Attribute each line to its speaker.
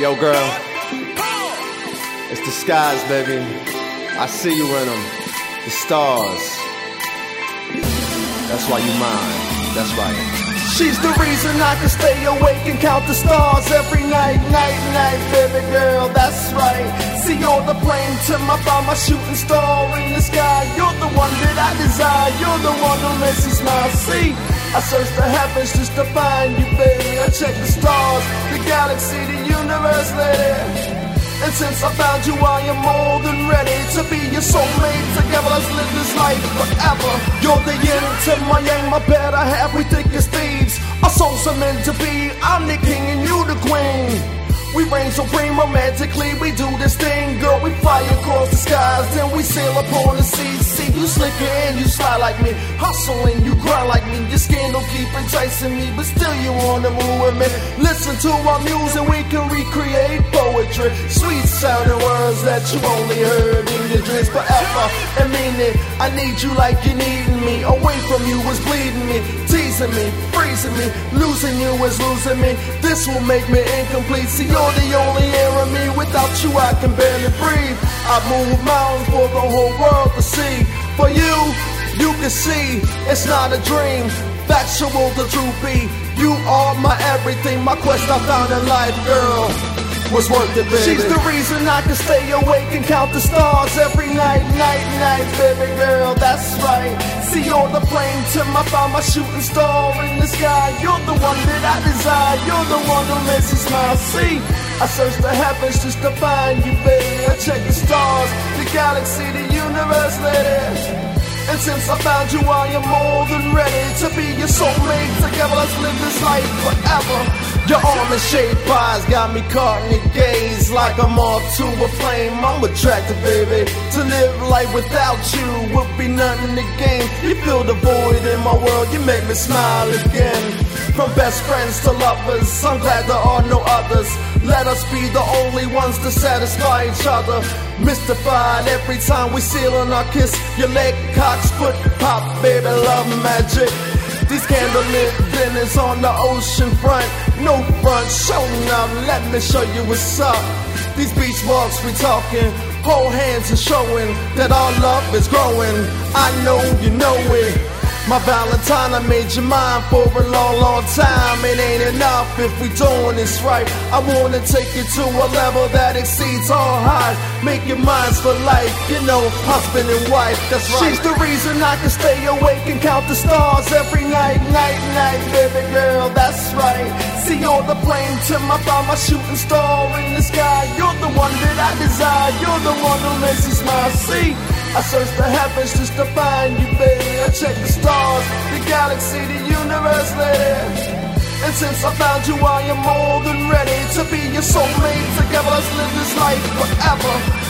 Speaker 1: Yo, girl, it's the skies, baby. I see you in them. The stars. That's why you mine. That's right.
Speaker 2: She's the reason I can stay awake and count the stars every night, night, night, baby girl, that's right. See all the plane to my by my shooting star in the sky. You're the one that I desire, you're the one who makes me smile. See, I search the heavens just to find you, baby. I check the stars, the galaxy, the universe. And since I found you, I am more than ready to be your soulmate. Together, let's live this life forever. You're the yin to my yang, my better half. We think as thieves. Our souls are meant to be. I'm the king and you the queen. We reign supreme romantically, we do this thing, girl. We fly across the skies, then we sail upon the seas. See you slicker and you slide like me, hustling, you grind like me. Your scandal keep enticing me, but still you on the move with me. Listen to our music, we can recreate poetry, sweet sounding words that you only heard in your dreams forever. And mean it, I need you like you need me. Away from you is bleeding me, teasing me, freezing me, losing you is losing me. This will make me incomplete. See, you're the only air in me. Without you, I can barely breathe. I move mountains for the whole world to see. For you, you can see it's not a dream. Factual, the truth be. You are my everything. My quest I found in life, girl was worth it, baby. She's the reason I can stay awake and count the stars every night, night, night, baby girl. That's right. See all the plane to my find my shooting star in the sky. You're the one that I desire. You're the one who makes me smile. See, I search the heavens just to find you, baby. I check the stars, the galaxy, the universe, lady. And since I found you, I am more than ready to be your soulmate. Together, let's live this life forever. Your almond shaped eyes got me caught in your gaze like I'm off to a flame. I'm attracted, baby. To live life without you would be nothing to gain. You fill the void in my world, you make me smile again. From best friends to lovers, I'm glad there are no others. Let us be the only ones to satisfy each other. Mystified every time we seal on our kiss. Your leg cocks, foot pop, baby, love magic. These candlelit dinners on the ocean front. No front, show now, let me show you what's up. These beach walks we talking, whole hands are showing that our love is growing. I know you know it. My Valentine, I made you mine for a long, long time. It ain't enough if we doing this right. I wanna take you to a level that exceeds all highs. Make your minds for life, you know, husband and wife. That's right. She's the reason I can stay awake and count the stars every night, night, night, baby girl. That's right. See all the plane to my find my shooting star in the sky. You're the one that I desire. You're the one who makes me smile. See. I search the heavens just to find you, baby. I check the stars, the galaxy, the universe, lady. And since I found you, I am more than ready to be your soulmate. Together, let's live this life forever.